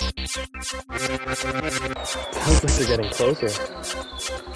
Sounds like they're getting closer.